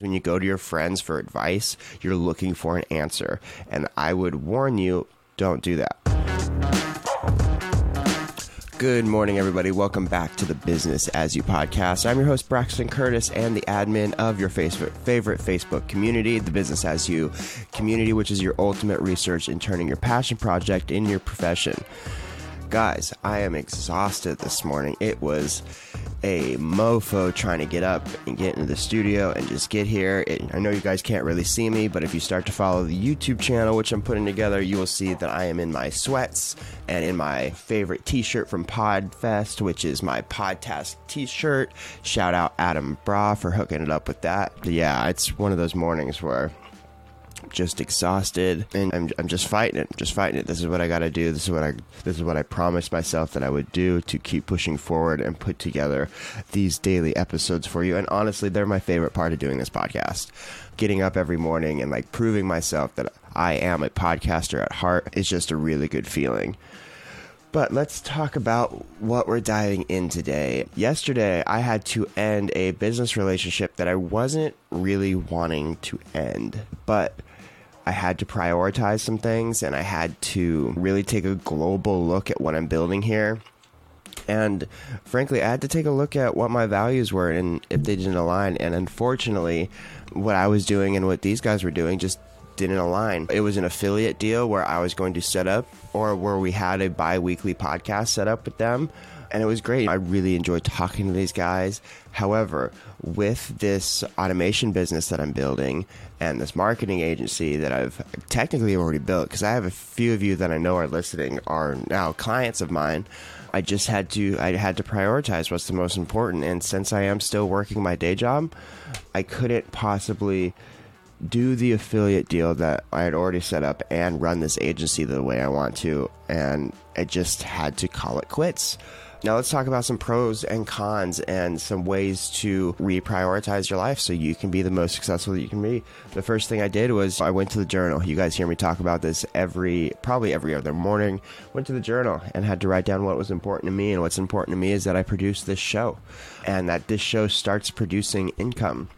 When you go to your friends for advice, you're looking for an answer. And I would warn you don't do that. Good morning, everybody. Welcome back to the Business As You podcast. I'm your host, Braxton Curtis, and the admin of your favorite, Facebook community, the Business As You community, which is your ultimate research in turning your passion project in your profession. Guys, I am exhausted this morning. It was a mofo trying to get up and get into the studio and just get here. It, I know you guys can't really see me, but if you start to follow the YouTube channel, which I'm putting together, you will see that I am in my sweats and in my favorite t shirt from Podfest, which is my podcast t shirt. Shout out Adam Bra for hooking it up with that. But yeah, it's one of those mornings where just exhausted and I'm, I'm just fighting it just fighting it. This is what i got to do. This is what i this is what i promised myself that i would do to keep pushing forward and put together these daily episodes for you. And honestly they're my favorite part of doing this podcast. Getting up every morning and like proving myself that i am a podcaster at heart is just a really good feeling but let's talk about what we're diving in today. Yesterday, I had to end a business relationship that I wasn't really wanting to end, but I had to prioritize some things and I had to really take a global look at what I'm building here. And frankly, I had to take a look at what my values were and if they didn't align. And unfortunately, what I was doing and what these guys were doing just didn't align. It was an affiliate deal where I was going to set up or where we had a bi weekly podcast set up with them and it was great. I really enjoyed talking to these guys. However, with this automation business that I'm building and this marketing agency that I've technically already built, because I have a few of you that I know are listening are now clients of mine. I just had to I had to prioritize what's the most important and since I am still working my day job, I couldn't possibly do the affiliate deal that I had already set up and run this agency the way I want to and I just had to call it quits. Now let's talk about some pros and cons and some ways to reprioritize your life so you can be the most successful that you can be. The first thing I did was I went to the journal. You guys hear me talk about this every probably every other morning. Went to the journal and had to write down what was important to me and what's important to me is that I produce this show and that this show starts producing income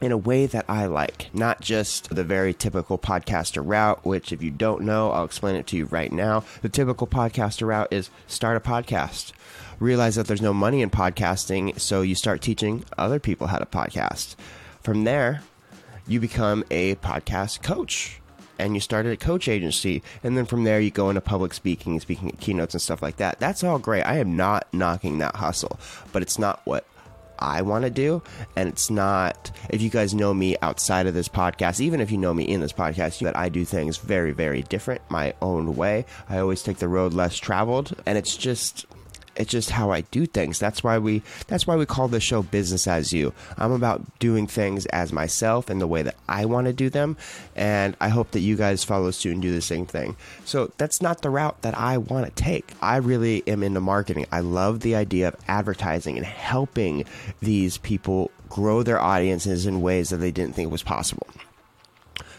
in a way that I like, not just the very typical podcaster route, which, if you don't know, I'll explain it to you right now. The typical podcaster route is start a podcast, realize that there's no money in podcasting, so you start teaching other people how to podcast. From there, you become a podcast coach and you started a coach agency and then from there you go into public speaking speaking at keynotes and stuff like that that's all great i am not knocking that hustle but it's not what I want to do. And it's not, if you guys know me outside of this podcast, even if you know me in this podcast, that I do things very, very different, my own way. I always take the road less traveled. And it's just, it's just how I do things. That's why we that's why we call the show Business as You. I'm about doing things as myself and the way that I want to do them, and I hope that you guys follow suit and do the same thing. So that's not the route that I want to take. I really am into marketing. I love the idea of advertising and helping these people grow their audiences in ways that they didn't think was possible.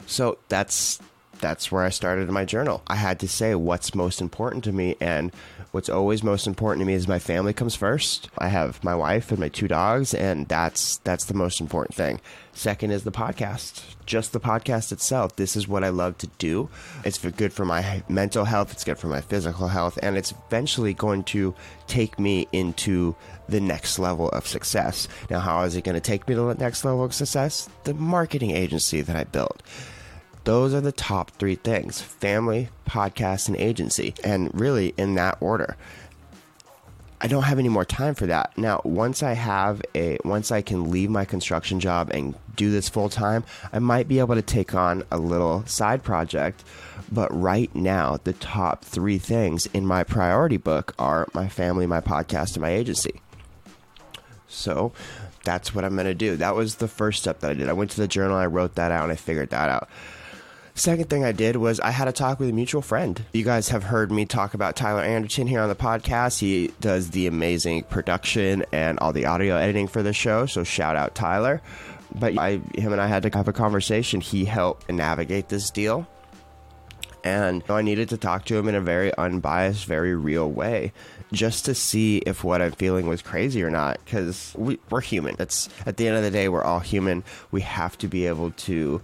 So that's that's where I started my journal. I had to say what's most important to me and what's always most important to me is my family comes first. I have my wife and my two dogs, and that's that's the most important thing. Second is the podcast, just the podcast itself. This is what I love to do. It's good for my mental health. It's good for my physical health, and it's eventually going to take me into the next level of success. Now, how is it going to take me to the next level of success? The marketing agency that I built those are the top three things family, podcast, and agency. And really in that order. I don't have any more time for that. Now, once I have a, once I can leave my construction job and do this full time, I might be able to take on a little side project. But right now, the top three things in my priority book are my family, my podcast, and my agency. So that's what I'm going to do. That was the first step that I did. I went to the journal, I wrote that out, and I figured that out. Second thing I did was I had a talk with a mutual friend. You guys have heard me talk about Tyler Anderton here on the podcast. He does the amazing production and all the audio editing for the show. So shout out Tyler. But I, him and I had to have a conversation. He helped navigate this deal. And I needed to talk to him in a very unbiased, very real way just to see if what I'm feeling was crazy or not. Because we, we're human. That's at the end of the day, we're all human. We have to be able to,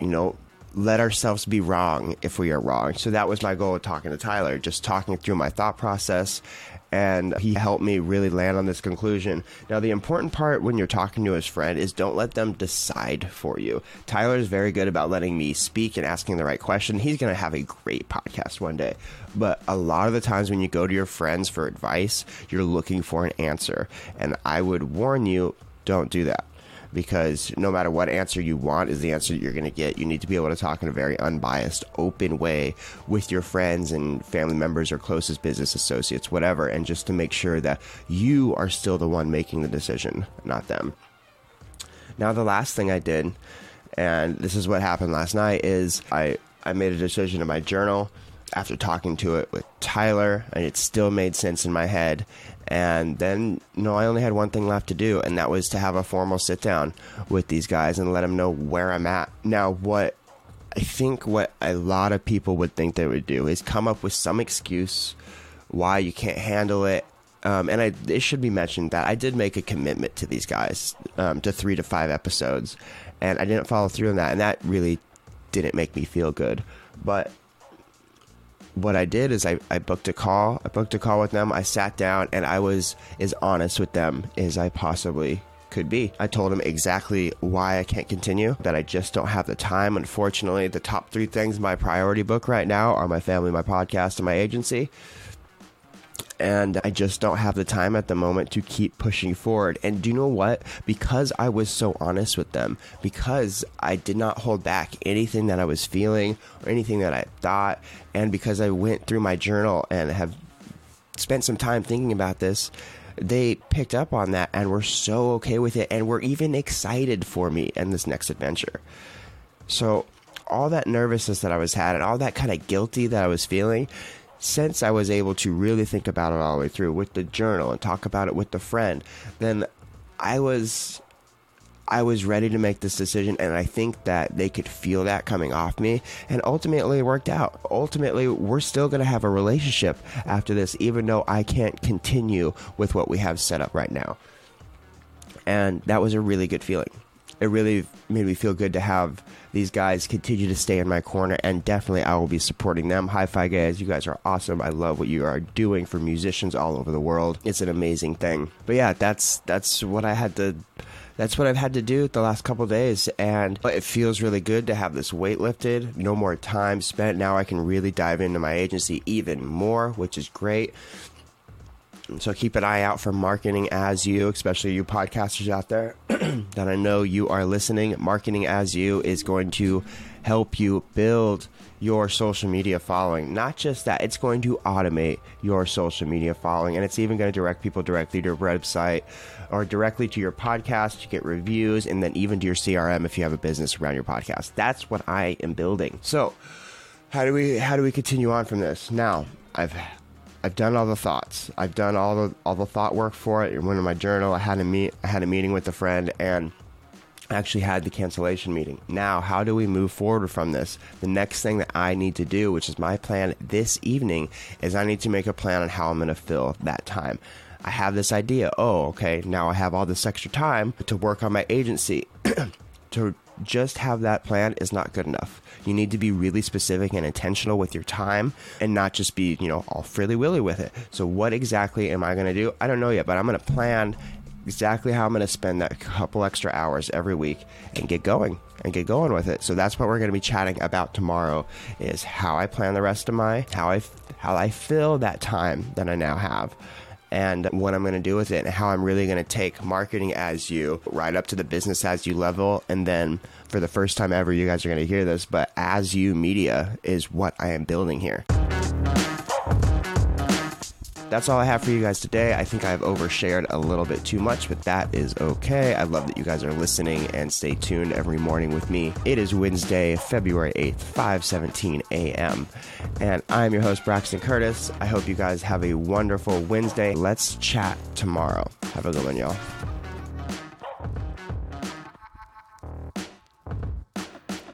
you know, let ourselves be wrong if we are wrong. So that was my goal of talking to Tyler, just talking through my thought process. And he helped me really land on this conclusion. Now, the important part when you're talking to his friend is don't let them decide for you. Tyler is very good about letting me speak and asking the right question. He's going to have a great podcast one day. But a lot of the times when you go to your friends for advice, you're looking for an answer. And I would warn you don't do that because no matter what answer you want is the answer you're going to get. You need to be able to talk in a very unbiased, open way with your friends and family members or closest business associates, whatever, and just to make sure that you are still the one making the decision, not them. Now, the last thing I did, and this is what happened last night, is I, I made a decision in my journal after talking to it with Tyler, and it still made sense in my head. And then, no, I only had one thing left to do, and that was to have a formal sit down with these guys and let them know where I'm at. Now, what I think what a lot of people would think they would do is come up with some excuse why you can't handle it. Um, and I, it should be mentioned that I did make a commitment to these guys um, to three to five episodes, and I didn't follow through on that, and that really didn't make me feel good. But what I did is I, I booked a call. I booked a call with them. I sat down and I was as honest with them as I possibly could be. I told them exactly why I can't continue, that I just don't have the time. Unfortunately, the top three things in my priority book right now are my family, my podcast, and my agency and I just don't have the time at the moment to keep pushing forward. And do you know what? Because I was so honest with them, because I did not hold back anything that I was feeling or anything that I thought, and because I went through my journal and have spent some time thinking about this, they picked up on that and were so okay with it and were even excited for me and this next adventure. So, all that nervousness that I was had and all that kind of guilty that I was feeling since I was able to really think about it all the way through with the journal and talk about it with the friend, then I was I was ready to make this decision, and I think that they could feel that coming off me, and ultimately it worked out. Ultimately, we're still going to have a relationship after this, even though I can't continue with what we have set up right now. And that was a really good feeling it really made me feel good to have these guys continue to stay in my corner and definitely I will be supporting them. Hi-Fi guys, you guys are awesome. I love what you are doing for musicians all over the world. It's an amazing thing. But yeah, that's that's what I had to that's what I've had to do the last couple days and it feels really good to have this weight lifted. No more time spent. Now I can really dive into my agency even more, which is great. So keep an eye out for marketing as you, especially you podcasters out there that I know you are listening. Marketing as you is going to help you build your social media following. Not just that, it's going to automate your social media following and it's even going to direct people directly to your website or directly to your podcast to get reviews and then even to your CRM if you have a business around your podcast. That's what I am building. So, how do we how do we continue on from this? Now, I've I've done all the thoughts. I've done all the all the thought work for it. It went in my journal. I had a meet. I had a meeting with a friend and I actually had the cancellation meeting. Now, how do we move forward from this? The next thing that I need to do, which is my plan this evening, is I need to make a plan on how I'm going to fill that time. I have this idea. Oh, okay. Now I have all this extra time to work on my agency. to just have that plan is not good enough. You need to be really specific and intentional with your time and not just be, you know, all frilly willy with it. So, what exactly am I going to do? I don't know yet, but I'm going to plan exactly how I'm going to spend that couple extra hours every week and get going and get going with it. So that's what we're going to be chatting about tomorrow is how I plan the rest of my how I how I fill that time that I now have and what I'm going to do with it and how I'm really going to take marketing as you right up to the business as you level. And then for the first time ever, you guys are going to hear this, but as you media is what I am building here that's all I have for you guys today. I think I've overshared a little bit too much, but that is okay. I love that you guys are listening and stay tuned every morning with me. It is Wednesday, February 8th, 5:17 a.m. And I'm your host Braxton Curtis. I hope you guys have a wonderful Wednesday. Let's chat tomorrow. Have a good one, y'all.